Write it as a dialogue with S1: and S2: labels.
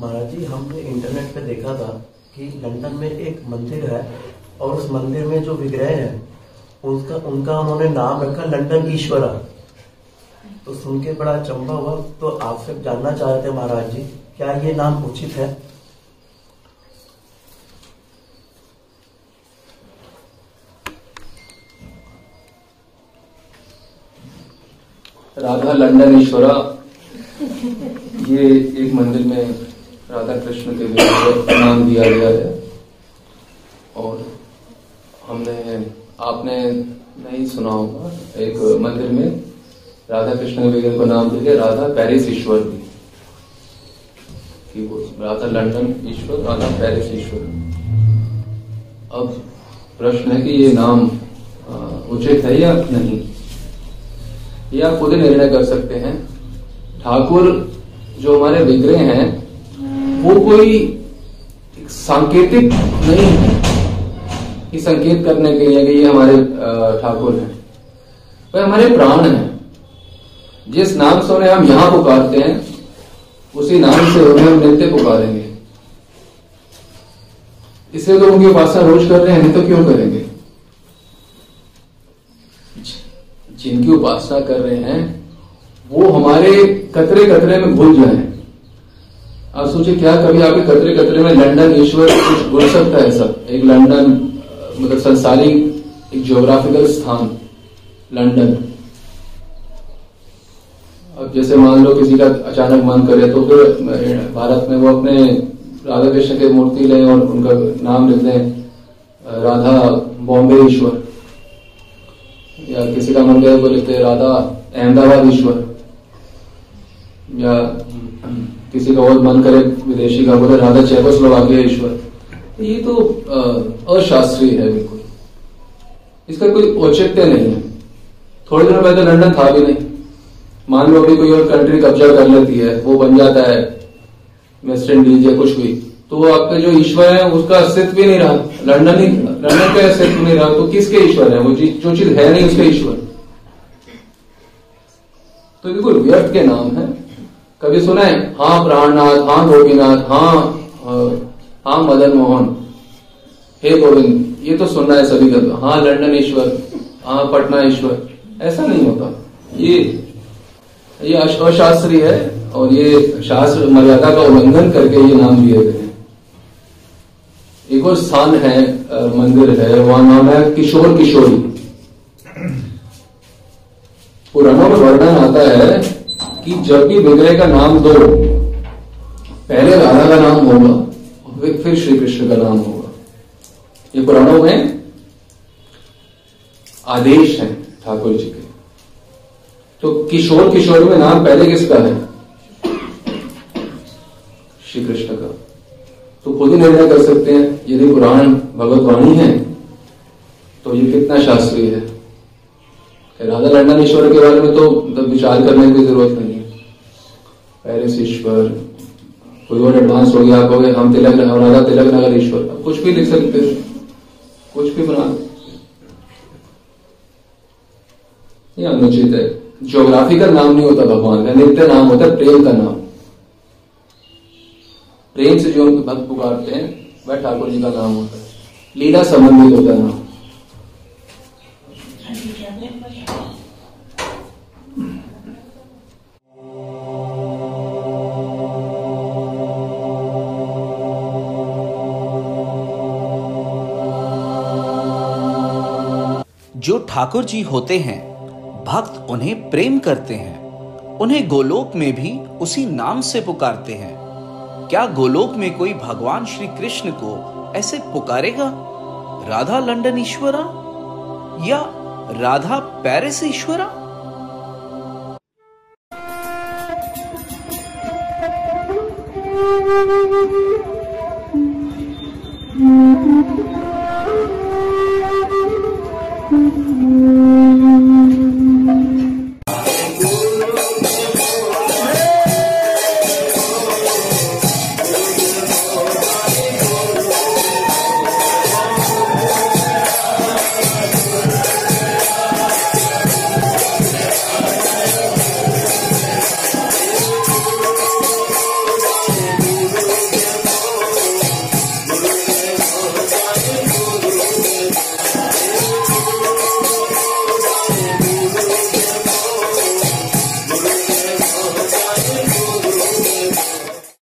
S1: महाराज जी, हमने इंटरनेट पे देखा था कि लंदन में एक मंदिर है और उस मंदिर में जो विग्रह है, उसका, उनका उन्होंने नाम रखा लंदन ईश्वरा तो सुन के बड़ा अचंभा हुआ। तो आपसे जानना चाहते महाराज जी, क्या ये नाम उचित है?
S2: राधा लंदन ईश्वरा ये एक मंदिर में राधा कृष्ण के विग्रह नाम दिया गया है। और हमने, आपने नहीं सुना होगा, एक मंदिर में राधा कृष्ण के विग्रह को नाम दिया गया राधा पेरिस ईश्वर भी कि वो राधा लंदन ईश्वर, राधा पेरिस ईश्वर। अब प्रश्न है कि ये नाम उचित है या नहीं? ये आप खुद ही निर्णय कर सकते हैं। ठाकुर जो हमारे विग्रह हैं वो कोई सांकेतिक नहीं है कि संकेत करने के लिए कि ये हमारे ठाकुर हैं। वह हमारे प्राण हैं। जिस नाम से उन्हें हम यहाँ पुकारते हैं, उसी नाम से उन्हें हम नित्य पुकारेंगे। इसलिए तो उनकी उपासना रोज कर रहे हैं, नहीं तो क्यों करेंगे? जिनकी उपासना कर रहे हैं, वो हमारे कतरे कतरे में घुल जाए। आप सोचिए क्या कभी आपके कतरे कतरे में लंदन, ईश्वर, कुछ घुल सकता है सब? एक लंदन मतलब संसारिक, एक ज्योग्राफिकल स्थान, लंदन। अब जैसे मान लो किसी का अचानक मन करे तो फिर भारत में वो अपने राधा कृष्ण की मूर्ति लें और उनका नाम लिख दें राधा बॉम्बे ईश्वर। या किसी का मन गया वो लिखते राधा अहमदाबाद ईश्वर। या किसी का और मन करे, विदेशी का बोले, राधा चेकोस्लोवाकिया ईश्वर। ये तो अशास्त्रीय है बिल्कुल। इसका कोई औचित्य नहीं है। थोड़े दिनों पहले लंदन था भी नहीं। मान लो अभी कोई और कंट्री कब्जा कर लेती है, वो बन जाता है, वेस्ट इंडीज या कुछ भी तो वो आपके जो ईश्वर है, उसका अस्तित्व ही नहीं रहा। लंदन ही, लंदन का अस्तित्व नहीं रहा तो किसके ईश्वर है? वो जो चीज़ है नहीं, उसके ईश्वर। तो बिल्कुल व्यर्थ के नाम है। कभी सुना है? हाँ प्राणनाथ हाँ गोपीनाथ हाँ हाँ मदन मोहन। हे गोविंद, ये तो सुनना है सभी का हाँ लंडन ईश्वर हाँ पटना ईश्वर ऐसा नहीं होता। ये ये अश- अशास्त्रीय है और ये शास्त्र मर्यादा का उल्लंघन करके ये नाम दिए गए एक और स्थान है मंदिर है, वहाँ नाम है किशोर किशोरी पुराणों में वर्णन आता है जब भी विग्रह का नाम दो। पहले राधा का नाम होगा और फिर- श्री कृष्ण का नाम होगा। ये पुराणों में आदेश है ठाकुर जी के। तो किशोर किशोर में नाम पहले किसका है? श्री कृष्ण का। तो खुद ही निर्णय कर सकते हैं, यदि पुराण भगवतवाणी है तो ये कितना शास्त्रीय है। राधा लंदन ईश्वर के बारे में तो विचार करने की ज़रूरत नहीं है। पेरिस ईश्वर। कोई और एडवांस हो गया, आप हम तिलक नगर राधा तिलक नगर ईश्वर। कुछ भी लिख सकते हैं। कुछ भी बना ये अनुचित है। ज्योग्राफिकल नाम नहीं होता भगवान का, नित्य नाम होता है प्रेम का नाम। प्रेम से जो भक्त पुकारते हैं, वह ठाकुर जी का नाम होता है। लीला संबंधित होता है नाम।
S3: जो ठाकुर जी होते हैं, भक्त उन्हें प्रेम करते हैं। उन्हें गोलोक में भी उसी नाम से पुकारते हैं। क्या गोलोक में कोई भगवान श्री कृष्ण को ऐसे पुकारेगा? राधा लंडन ईश्वरा? या Radha Paris Ishwara?
S4: Thank you. Mm-hmm.